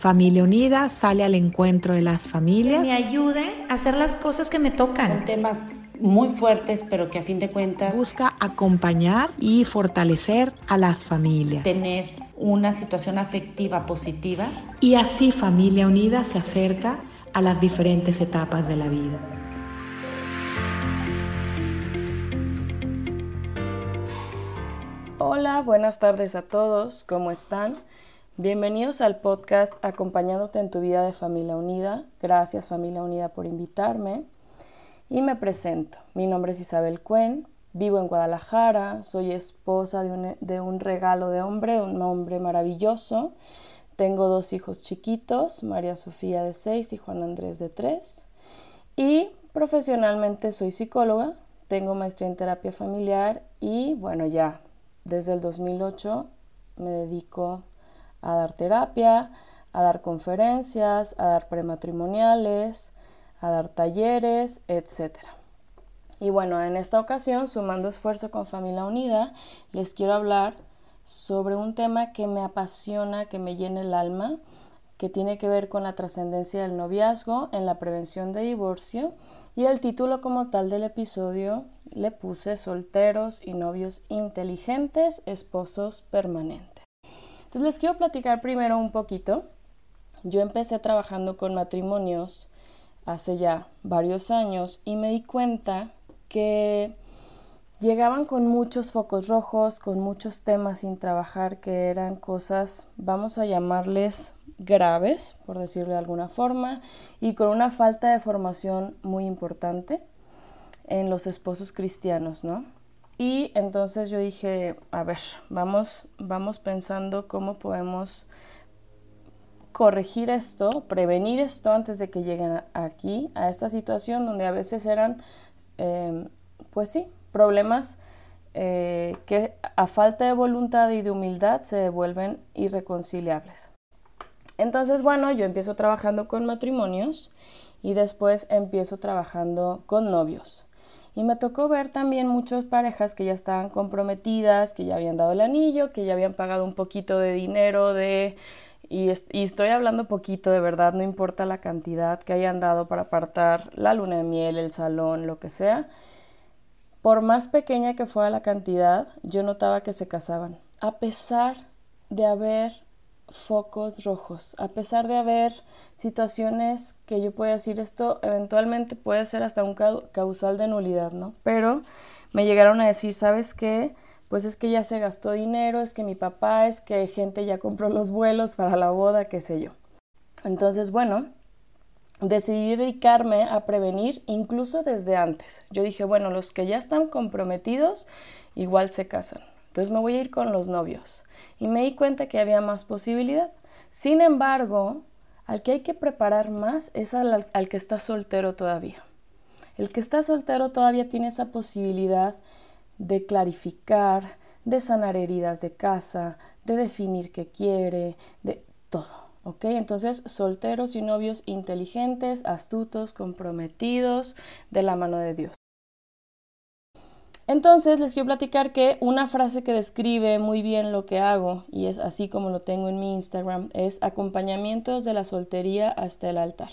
Familia Unida sale al encuentro de las familias. me ayude a hacer las cosas que me tocan. Son temas muy fuertes, pero que a fin de cuentas busca acompañar y fortalecer a las familias. Tener una situación afectiva positiva. Y así Familia Unida se acerca a las diferentes etapas de la vida. Hola, buenas tardes a todos, ¿cómo están? Bienvenidos al podcast Acompañándote en tu vida de Familia Unida. Gracias Familia Unida por invitarme. Y me presento. Mi nombre es Isabel Cuen, vivo en Guadalajara, soy esposa de un, regalo de hombre, un hombre maravilloso. Tengo dos hijos chiquitos, María Sofía de 6 y Juan Andrés de 3. Y profesionalmente soy psicóloga, tengo maestría en terapia familiar y bueno, ya desde el 2008 me dedico a dar terapia, a dar conferencias, a dar prematrimoniales, a dar talleres, etc. Y bueno, en esta ocasión, sumando esfuerzo con Familia Unida, les quiero hablar sobre un tema que me apasiona, que me llena el alma, que tiene que ver con la trascendencia del noviazgo en la prevención de divorcio. Y el título como tal del episodio le puse solteros y novios inteligentes, esposos permanentes. Entonces les quiero platicar primero un poquito. Yo empecé trabajando con matrimonios hace ya varios años y me di cuenta que llegaban con muchos focos rojos, con muchos temas sin trabajar que eran cosas, vamos a llamarles graves, por decirlo de alguna forma, y con una falta de formación muy importante en los esposos cristianos, ¿no? Y entonces yo dije, a ver, vamos, vamos pensando cómo podemos corregir esto, prevenir esto antes de que lleguen aquí, a esta situación donde a veces eran, em, pues sí, problemas eh, que a falta de voluntad y de humildad se devuelven irreconciliables. Entonces, bueno, yo empiezo trabajando con matrimonios y después empiezo trabajando con novios. Y me tocó ver también muchas parejas que ya estaban comprometidas, que ya habían dado el anillo, que ya habían pagado un poquito de dinero de... Y, y, estoy hablando poquito, de verdad, no importa la cantidad que hayan dado para apartar la luna de miel, el salón, lo que sea. Por más pequeña que fuera la cantidad, yo notaba que se casaban, a pesar de haber focos rojos, a pesar de haber situaciones que yo pueda decir esto eventualmente puede ser hasta un causal de nulidad, ¿no? Pero me llegaron a decir, ¿sabes qué? Pues es que ya se gastó dinero, es que mi papá, es que gente ya compró los vuelos para la boda, qué sé yo. Entonces, bueno, decidí dedicarme a prevenir incluso desde antes. Yo dije, bueno, los que ya están comprometidos igual se casan. Entonces me voy a ir con los novios y me di cuenta que había más posibilidad. Sin embargo, al que hay que preparar más es al, que está soltero todavía. El que está soltero todavía tiene esa posibilidad de clarificar, de sanar heridas de casa, de definir qué quiere, de todo. Entonces, solteros y novios inteligentes, astutos, comprometidos, de la mano de Dios. Entonces les quiero platicar que una frase que describe muy bien lo que hago, y es así como lo tengo en mi Instagram, es acompañamientos de la soltería hasta el altar.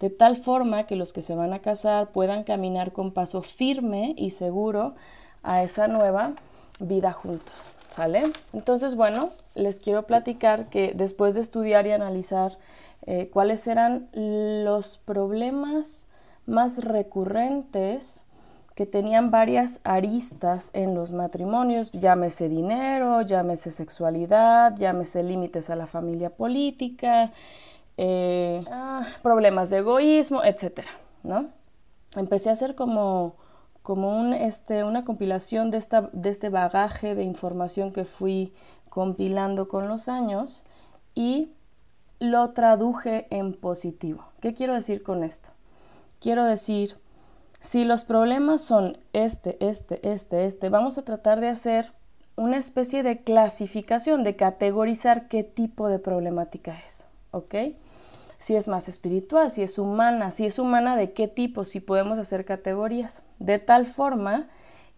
De tal forma que los que se van a casar puedan caminar con paso firme y seguro a esa nueva vida juntos. ¿Sale? Entonces, bueno, les quiero platicar que después de estudiar y analizar eh, cuáles eran los problemas más recurrentes que tenían varias aristas en los matrimonios, llámese dinero, llámese sexualidad, llámese límites a la familia política, eh, ah, problemas de egoísmo, etc. ¿no? Empecé a hacer como, como un, este, una compilación de, esta, de este bagaje de información que fui compilando con los años y lo traduje en positivo. ¿Qué quiero decir con esto? Quiero decir si los problemas son este, este, este, este, vamos a tratar de hacer una especie de clasificación, de categorizar qué tipo de problemática es, ¿ok? Si es más espiritual, si es humana, si es humana, de qué tipo, si podemos hacer categorías, de tal forma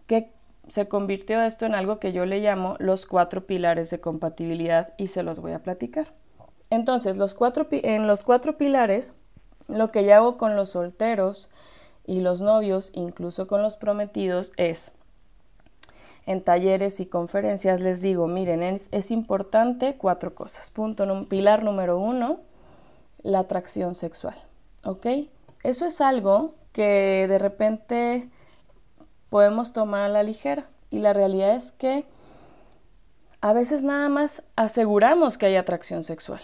que se convirtió esto en algo que yo le llamo los cuatro pilares de compatibilidad y se los voy a platicar. Entonces, los cuatro, en los cuatro pilares, lo que yo hago con los solteros y los novios, incluso con los prometidos, es en talleres y conferencias les digo, miren, es, importante cuatro cosas. Punto, pilar número uno, la atracción sexual. ¿Ok? Eso es algo que de repente podemos tomar a la ligera. Y la realidad es que a veces nada más aseguramos que hay atracción sexual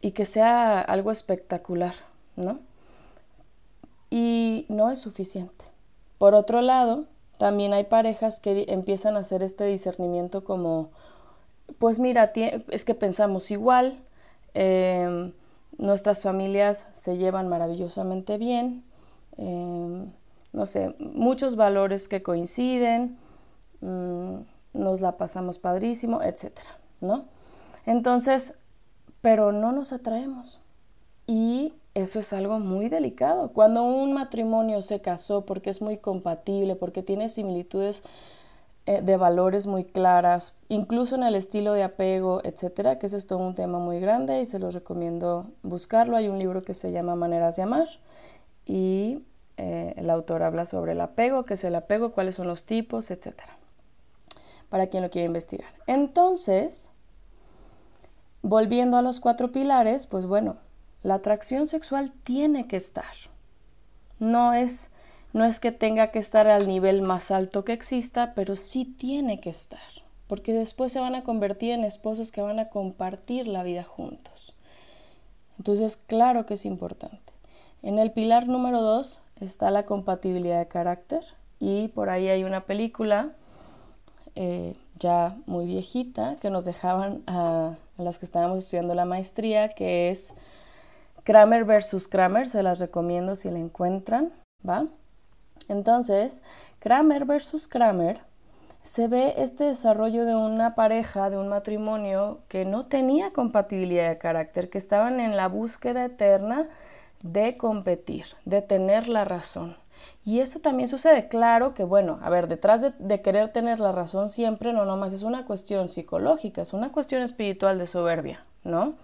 y que sea algo espectacular, ¿no? Y no es suficiente. Por otro lado, también hay parejas que empiezan a hacer este discernimiento como, pues mira, es que pensamos igual, em, nuestras familias se llevan maravillosamente bien, em, no sé, muchos valores que coinciden, mm, nos la pasamos padrísimo, etcétera, ¿no? Entonces, pero no nos atraemos. Y eso es algo muy delicado. Cuando un matrimonio se casó porque es muy compatible, porque tiene similitudes eh, de valores muy claras, incluso en el estilo de apego, etcétera, que es todo un tema muy grande y se los recomiendo buscarlo. Hay un libro que se llama Maneras de Amar y eh, el autor habla sobre el apego, qué es el apego, cuáles son los tipos, etcétera, para quien lo quiera investigar. Entonces, volviendo a los cuatro pilares, pues bueno, la atracción sexual tiene que estar. No es, no es que tenga que estar al nivel más alto que exista, pero sí tiene que estar, porque después se van a convertir en esposos que van a compartir la vida juntos. Entonces, claro que es importante. En el pilar número dos está la compatibilidad de carácter y por ahí hay una película eh, ya muy viejita que nos dejaban a, a las que estábamos estudiando la maestría, que es Kramer versus Kramer, se las recomiendo si la encuentran, ¿va? Entonces, Kramer versus Kramer, se ve este desarrollo de una pareja, de un matrimonio que no tenía compatibilidad de carácter, que estaban en la búsqueda eterna de competir, de tener la razón. Y eso también sucede, claro que bueno, a ver, detrás de, de, querer tener la razón siempre no nomás es una cuestión psicológica, es una cuestión espiritual de soberbia, ¿no?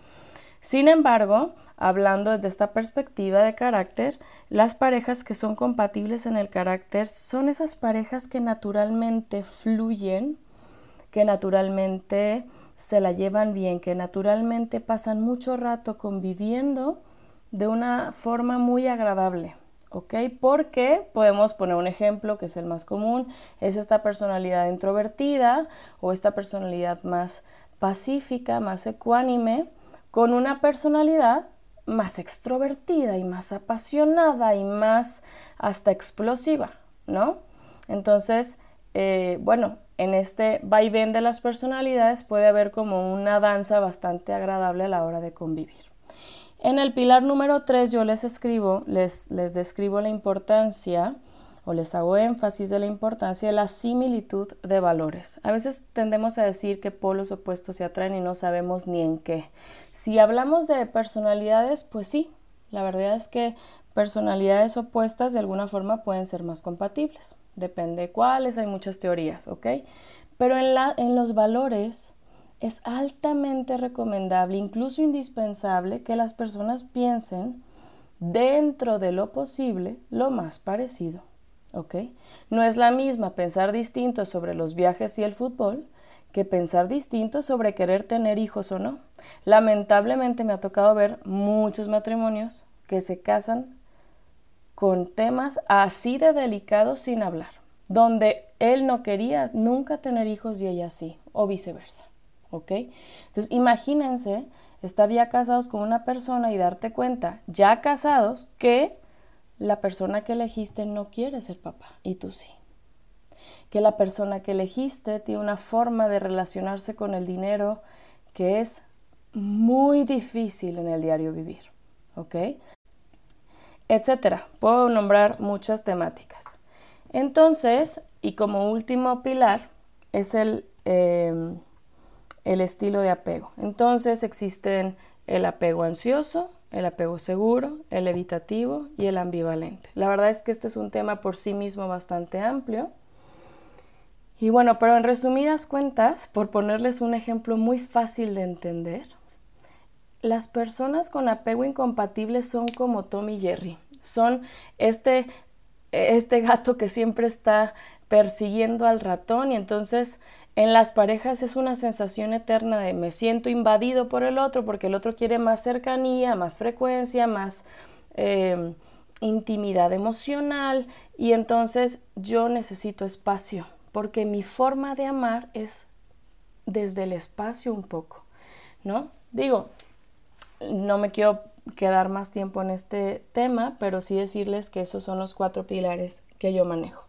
Sin embargo, hablando desde esta perspectiva de carácter, las parejas que son compatibles en el carácter son esas parejas que naturalmente fluyen, que naturalmente se la llevan bien, que naturalmente pasan mucho rato conviviendo de una forma muy agradable. ¿ok? Porque podemos poner un ejemplo que es el más común, es esta personalidad introvertida o esta personalidad más pacífica, más ecuánime, con una personalidad más extrovertida y más apasionada y más hasta explosiva, ¿no? Entonces, eh, bueno, en este vaivén de las personalidades puede haber como una danza bastante agradable a la hora de convivir. En el pilar número 3 yo les escribo, les, les describo la importancia o les hago énfasis de la importancia de la similitud de valores. A veces tendemos a decir que polos opuestos se atraen y no sabemos ni en qué. Si hablamos de personalidades, pues sí, la verdad es que personalidades opuestas de alguna forma pueden ser más compatibles. Depende de cuáles, hay muchas teorías, ¿ok? Pero en, la, en los valores es altamente recomendable, incluso indispensable, que las personas piensen dentro de lo posible lo más parecido. ¿Ok? No es la misma pensar distinto sobre los viajes y el fútbol que pensar distinto sobre querer tener hijos o no. Lamentablemente me ha tocado ver muchos matrimonios que se casan con temas así de delicados sin hablar, donde él no quería nunca tener hijos y ella sí, o viceversa, ¿ok? Entonces imagínense estar ya casados con una persona y darte cuenta, ya casados, que la persona que elegiste no quiere ser papá y tú sí. Que la persona que elegiste tiene una forma de relacionarse con el dinero que es muy difícil en el diario vivir. ¿Ok? Etcétera. Puedo nombrar muchas temáticas. Entonces, y como último pilar, es el, em, el estilo de apego. Entonces existen el apego ansioso, el apego seguro, el evitativo y el ambivalente. La verdad es que este es un tema por sí mismo bastante amplio. Y bueno, pero en resumidas cuentas, por ponerles un ejemplo muy fácil de entender, las personas con apego incompatible son como Tom y Jerry. Son este, este gato que siempre está persiguiendo al ratón y entonces en las parejas es una sensación eterna de me siento invadido por el otro porque el otro quiere más cercanía, más frecuencia, más eh, intimidad emocional y entonces yo necesito espacio porque mi forma de amar es desde el espacio un poco, ¿no? Digo, no me quiero quedar más tiempo en este tema, pero sí decirles que esos son los cuatro pilares que yo manejo.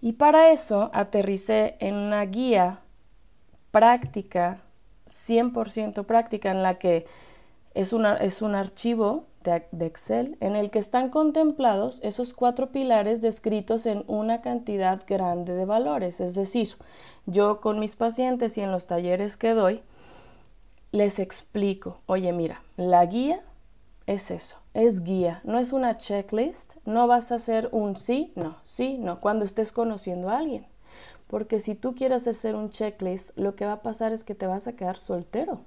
Y para eso aterricé en una guía práctica, 100% práctica, en la que es, es un archivo de, Excel en el que están contemplados esos cuatro pilares descritos en una cantidad grande de valores. Es decir, yo con mis pacientes y en los talleres que doy, les explico, oye, mira, la guía es eso, es guía, no es una checklist, no vas a hacer un sí, no, sí, no, cuando estés conociendo a alguien. Porque si tú quieres hacer un checklist, lo que va a pasar es que te vas a quedar soltero.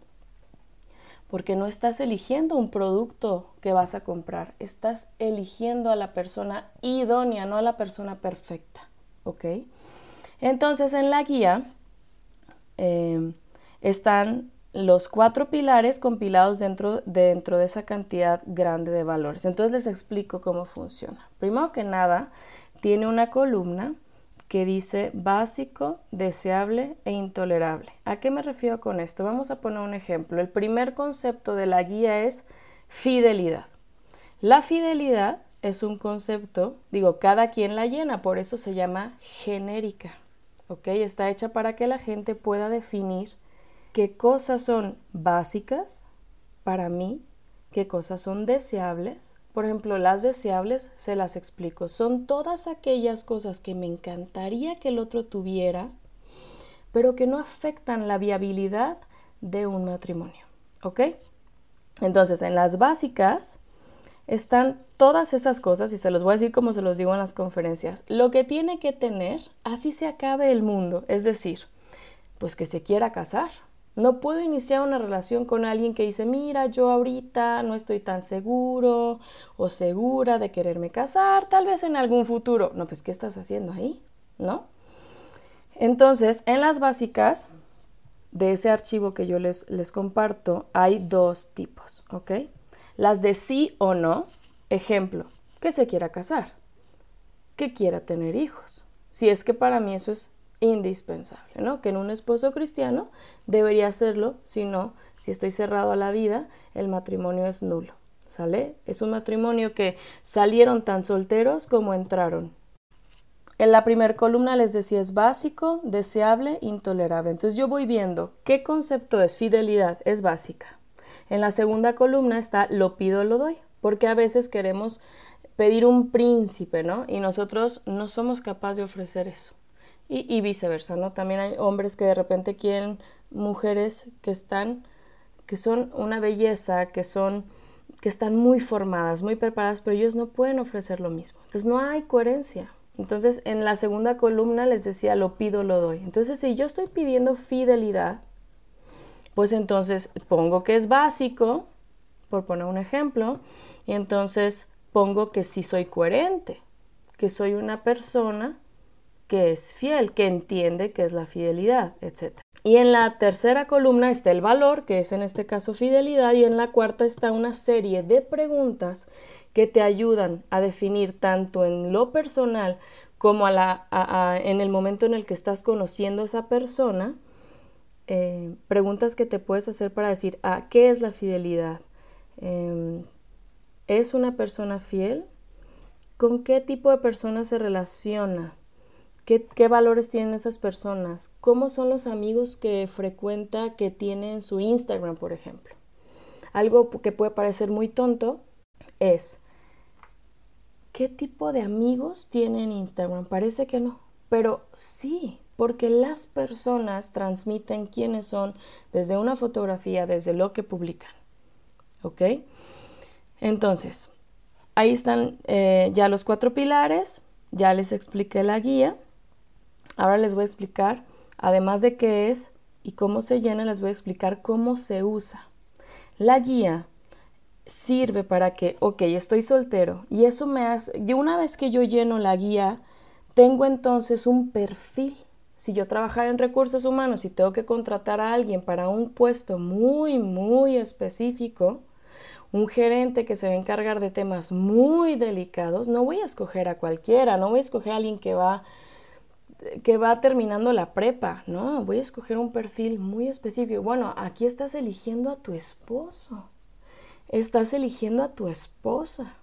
Porque no estás eligiendo un producto que vas a comprar, estás eligiendo a la persona idónea, no a la persona perfecta. ¿Ok? Entonces en la guía eh, están los cuatro pilares compilados dentro, dentro de esa cantidad grande de valores. Entonces les explico cómo funciona. Primero que nada, tiene una columna que dice básico, deseable e intolerable. ¿A qué me refiero con esto? Vamos a poner un ejemplo. El primer concepto de la guía es fidelidad. La fidelidad es un concepto, digo, cada quien la llena, por eso se llama genérica. ¿Ok? Está hecha para que la gente pueda definir qué cosas son básicas para mí, qué cosas son deseables. Por ejemplo, las deseables se las explico. Son todas aquellas cosas que me encantaría que el otro tuviera, pero que no afectan la viabilidad de un matrimonio. ¿Ok? Entonces, en las básicas están todas esas cosas, y se los voy a decir como se los digo en las conferencias, lo que tiene que tener, así se acabe el mundo, es decir, pues que se quiera casar, no puedo iniciar una relación con alguien que dice, mira, yo ahorita no estoy tan seguro o segura de quererme casar, tal vez en algún futuro. No, pues, ¿qué estás haciendo ahí? ¿No? Entonces, en las básicas de ese archivo que yo les, les comparto, hay dos tipos, ¿ok? Las de sí o no, ejemplo, que se quiera casar, que quiera tener hijos. Si es que para mí eso es indispensable, ¿no? Que en un esposo cristiano debería hacerlo, si no, si estoy cerrado a la vida, el matrimonio es nulo, ¿sale? Es un matrimonio que salieron tan solteros como entraron. En la primera columna les decía es básico, deseable, intolerable. Entonces yo voy viendo qué concepto es fidelidad, es básica. En la segunda columna está lo pido, lo doy, porque a veces queremos pedir un príncipe, ¿no? Y nosotros no somos capaces de ofrecer eso y, viceversa, ¿no? También hay hombres que de repente quieren mujeres que están, que son una belleza, que son, que están muy formadas, muy preparadas, pero ellos no pueden ofrecer lo mismo. Entonces no hay coherencia. Entonces en la segunda columna les decía, lo pido, lo doy. Entonces si yo estoy pidiendo fidelidad, pues entonces pongo que es básico, por poner un ejemplo, y entonces pongo que sí soy coherente, que soy una persona que es fiel, que entiende que es la fidelidad, etc. Y en la tercera columna está el valor, que es en este caso fidelidad, y en la cuarta está una serie de preguntas que te ayudan a definir tanto en lo personal como a la, en el momento en el que estás conociendo a esa persona, eh, preguntas que te puedes hacer para decir, ah, ¿qué es la fidelidad? Em, ¿Es una persona fiel? ¿Con qué tipo de persona se relaciona? ¿Qué, valores tienen esas personas? ¿Cómo son los amigos que frecuenta que tienen su Instagram, por ejemplo? Algo que puede parecer muy tonto es, ¿qué tipo de amigos tienen Instagram? Parece que no, pero sí, porque las personas transmiten quiénes son desde una fotografía, desde lo que publican. ¿Ok? Entonces, ahí están eh, ya los cuatro pilares, ya les expliqué la guía. Ahora les voy a explicar, además de qué es y cómo se llena, les voy a explicar cómo se usa. La guía sirve para que, ok, estoy soltero y eso me hace, y una vez que yo lleno la guía, tengo entonces un perfil. Si yo trabajara en recursos humanos y tengo que contratar a alguien para un puesto muy, muy específico, un gerente que se va a encargar de temas muy delicados, no voy a escoger a cualquiera, no voy a escoger a alguien que va que va terminando la prepa, no, voy a escoger un perfil muy específico. Bueno, aquí estás eligiendo a tu esposo, estás eligiendo a tu esposa.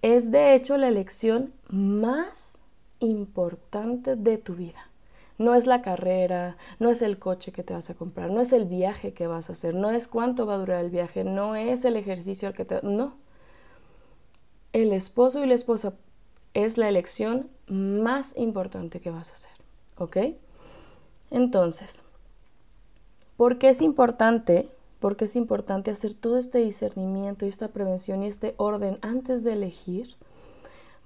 Es de hecho la elección más importante de tu vida. No es la carrera, no es el coche que te vas a comprar, no es el viaje que vas a hacer, no es cuánto va a durar el viaje, no es el ejercicio al que te... No. El esposo y la esposa es la elección más importante que vas a hacer. ¿Ok? Entonces, ¿por qué es importante? Porque es importante hacer todo este discernimiento y esta prevención y este orden antes de elegir.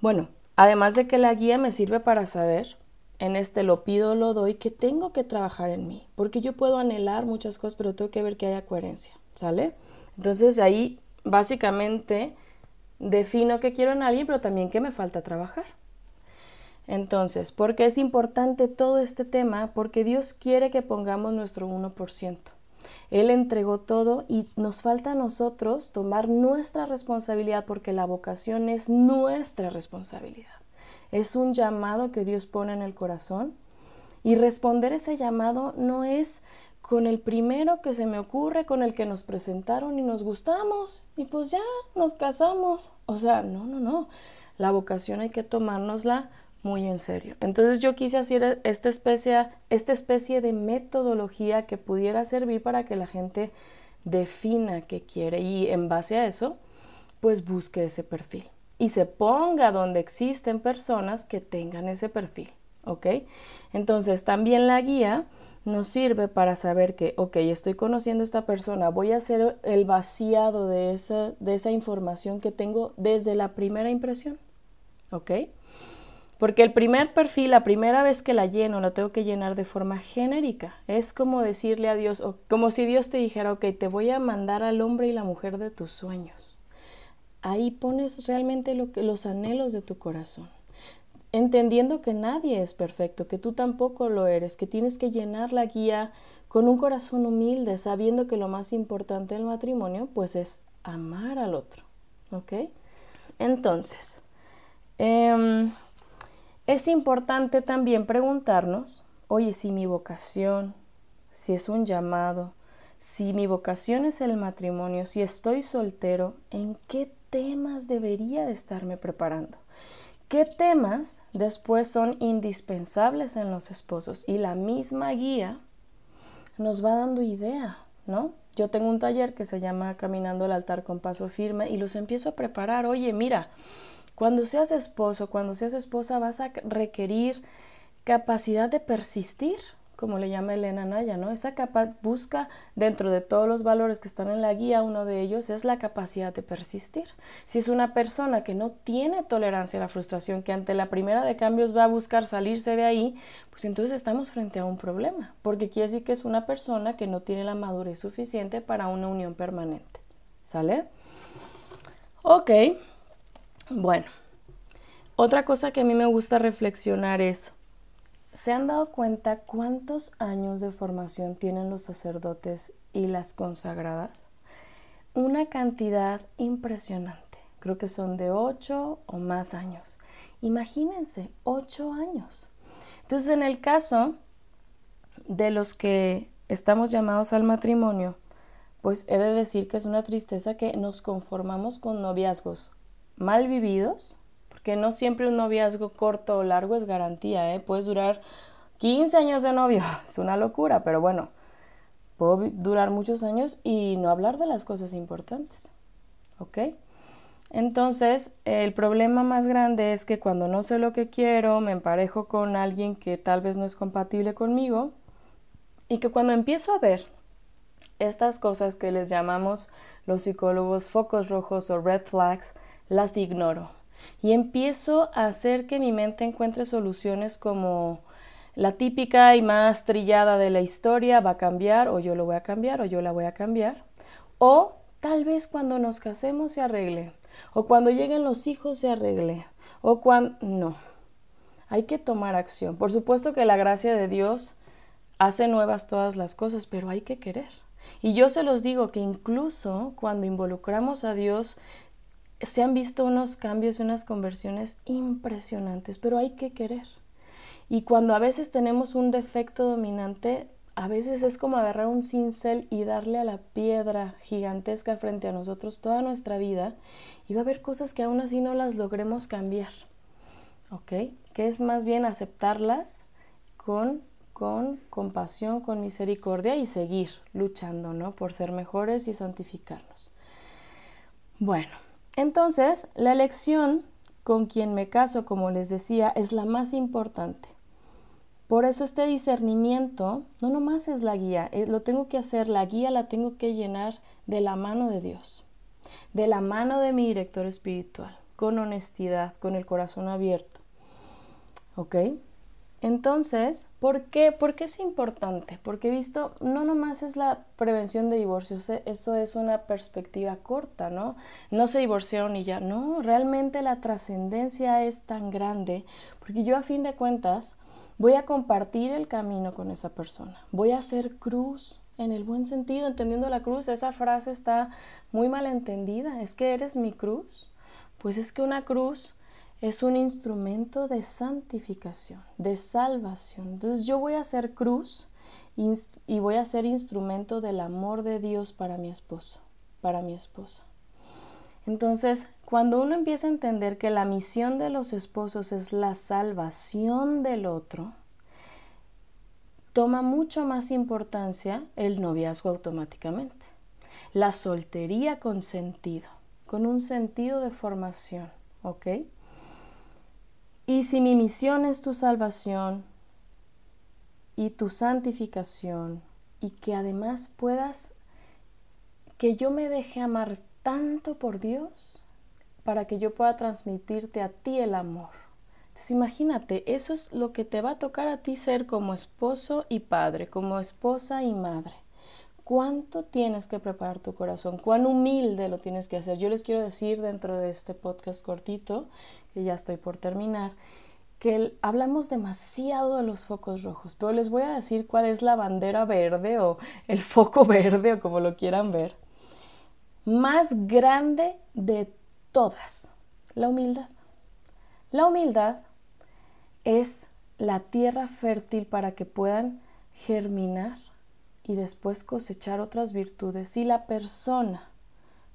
Bueno, además de que la guía me sirve para saber, en este lo pido, lo doy, que tengo que trabajar en mí, porque yo puedo anhelar muchas cosas, pero tengo que ver que haya coherencia, ¿sale? Entonces ahí básicamente defino que quiero en alguien, pero también que me falta trabajar. Entonces, ¿por qué es importante todo este tema? Porque Dios quiere que pongamos nuestro 1%. Él entregó todo y nos falta a nosotros tomar nuestra responsabilidad porque la vocación es nuestra responsabilidad. Es un llamado que Dios pone en el corazón y responder ese llamado no es con el primero que se me ocurre, con el que nos presentaron y nos gustamos y pues ya nos casamos. O sea, no, no, no. La vocación hay que tomárnosla muy en serio. Entonces yo quise hacer esta especie, esta especie de metodología que pudiera servir para que la gente defina qué quiere y en base a eso, pues busque ese perfil y se ponga donde existen personas que tengan ese perfil, ¿ok? Entonces también la guía nos sirve para saber que, ok, estoy conociendo a esta persona, voy a hacer el vaciado de esa, de esa información que tengo desde la primera impresión, ¿ok? Porque el primer perfil, la primera vez que la lleno, la tengo que llenar de forma genérica. Es como decirle a Dios, o como si Dios te dijera, ok, te voy a mandar al hombre y la mujer de tus sueños. Ahí pones realmente los anhelos de tu corazón. Entendiendo que nadie es perfecto, que tú tampoco lo eres, que tienes que llenar la guía con un corazón humilde, sabiendo que lo más importante del matrimonio, pues es amar al otro. ¿Ok? Entonces, eh, es importante también preguntarnos, oye, si mi vocación, si es un llamado, si mi vocación es el matrimonio, si estoy soltero, ¿en qué temas debería de estarme preparando? ¿Qué temas después son indispensables en los esposos? Y la misma guía nos va dando idea, ¿no? Yo tengo un taller que se llama Caminando el altar con paso firme y los empiezo a preparar. Oye, mira, cuando seas esposo, cuando seas esposa, vas a requerir capacidad de persistir, como le llama Elena Naya, ¿no? Esa capa busca dentro de todos los valores que están en la guía, uno de ellos es la capacidad de persistir. Si es una persona que no tiene tolerancia a la frustración, que ante la primera de cambios va a buscar salirse de ahí, pues entonces estamos frente a un problema, porque quiere decir que es una persona que no tiene la madurez suficiente para una unión permanente. ¿Sale? Ok. Bueno, otra cosa que a mí me gusta reflexionar es, ¿se han dado cuenta cuántos años de formación tienen los sacerdotes y las consagradas? Una cantidad impresionante. Creo que son de ocho o más años. Imagínense, ocho años. Entonces, en el caso de los que estamos llamados al matrimonio, pues he de decir que es una tristeza que nos conformamos con noviazgos mal vividos, porque no siempre un noviazgo corto o largo es garantía, ¿eh? Puedes durar 15 años de novio, es una locura, pero bueno, puedo durar muchos años y no hablar de las cosas importantes, ¿ok? Entonces, el problema más grande es que cuando no sé lo que quiero, me emparejo con alguien que tal vez no es compatible conmigo y que cuando empiezo a ver estas cosas que les llamamos los psicólogos focos rojos o red flags, las ignoro y empiezo a hacer que mi mente encuentre soluciones como la típica y más trillada de la historia va a cambiar o yo lo voy a cambiar o yo la voy a cambiar. O tal vez cuando nos casemos se arregle, o cuando lleguen los hijos se arregle, o cuando... No, hay que tomar acción. Por supuesto que la gracia de Dios hace nuevas todas las cosas, pero hay que querer. Y yo se los digo que incluso cuando involucramos a Dios, se han visto unos cambios y unas conversiones impresionantes, pero hay que querer. Y cuando a veces tenemos un defecto dominante, a veces es como agarrar un cincel y darle a la piedra gigantesca frente a nosotros toda nuestra vida y va a haber cosas que aún así no las logremos cambiar. ¿Ok? Que es más bien aceptarlas con, con compasión, con misericordia y seguir luchando, ¿no? Por ser mejores y santificarnos. Bueno, entonces la elección con quien me caso, como les decía, es la más importante. Por eso este discernimiento no nomás es la guía, eh, lo tengo que hacer, la guía la tengo que llenar de la mano de Dios, de la mano de mi director espiritual, con honestidad, con el corazón abierto. ¿Ok? Entonces, ¿por qué? ¿por qué es importante? Porque visto, no nomás es la prevención de divorcios, eh, eso es una perspectiva corta, ¿no? No se divorciaron y ya, no, realmente la trascendencia es tan grande, porque yo a fin de cuentas, Voy a compartir el camino con esa persona. Voy a hacer cruz en el buen sentido, entendiendo la cruz. Esa frase está muy mal entendida. Es que eres mi cruz. Pues es que una cruz es un instrumento de santificación, de salvación. Entonces yo voy a hacer cruz y voy a ser instrumento del amor de Dios para mi esposo, para mi esposa. Entonces, cuando uno empieza a entender que la misión de los esposos es la salvación del otro, toma mucho más importancia el noviazgo automáticamente. La soltería con sentido, con un sentido de formación, ¿ok? Y si mi misión es tu salvación y tu santificación y que además puedas, que yo me deje amar tanto por Dios, para que yo pueda transmitirte a ti el amor. Entonces imagínate, eso es lo que te va a tocar a ti ser como esposo y padre, como esposa y madre. ¿Cuánto tienes que preparar tu corazón? ¿Cuán humilde lo tienes que hacer? Yo les quiero decir dentro de este podcast cortito, que ya estoy por terminar, que hablamos demasiado de los focos rojos, pero les voy a decir cuál es la bandera verde o el foco verde o como lo quieran ver, más grande de todas. La humildad. La humildad es la tierra fértil para que puedan germinar y después cosechar otras virtudes. Si la persona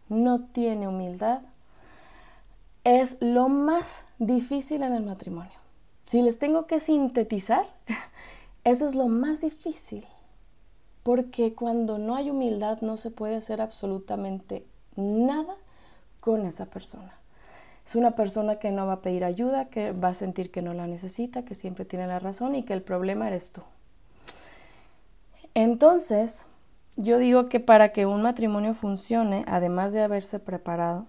no tiene humildad, es lo más difícil en el matrimonio. Si les tengo que sintetizar, eso es lo más difícil. Porque cuando no hay humildad no se puede hacer absolutamente nada con esa persona. Es una persona que no va a pedir ayuda, que va a sentir que no la necesita, que siempre tiene la razón y que el problema eres tú. Entonces, yo digo que para que un matrimonio funcione, además de haberse preparado,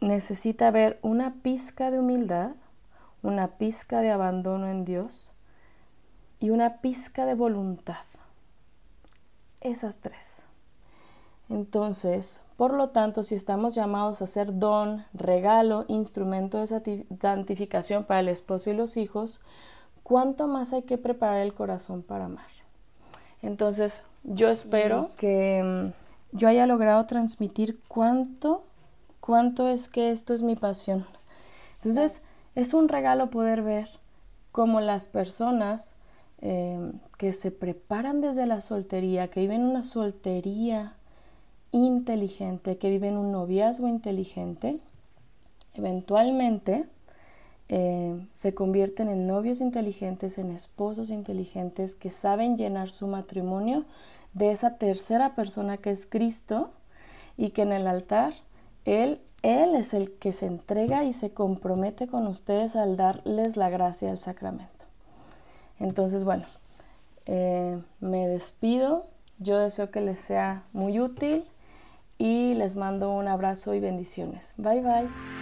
necesita haber una pizca de humildad, una pizca de abandono en Dios y una pizca de voluntad. Esas tres. Entonces, por lo tanto, si estamos llamados a ser don, regalo, instrumento de santificación para el esposo y los hijos, ¿cuánto más hay que preparar el corazón para amar? Entonces, yo espero que mm, yo haya logrado transmitir cuánto, cuánto es que esto es mi pasión. Entonces, es un regalo poder ver cómo las personas eh, que se preparan desde la soltería, que viven una soltería inteligente, que vive en un noviazgo inteligente, eventualmente eh, se convierten en novios inteligentes, en esposos inteligentes que saben llenar su matrimonio de esa tercera persona que es Cristo y que en el altar Él, Él es el que se entrega y se compromete con ustedes al darles la gracia del sacramento. Entonces, bueno, eh, me despido. Yo deseo que les sea muy útil y les mando un abrazo y bendiciones. Bye bye.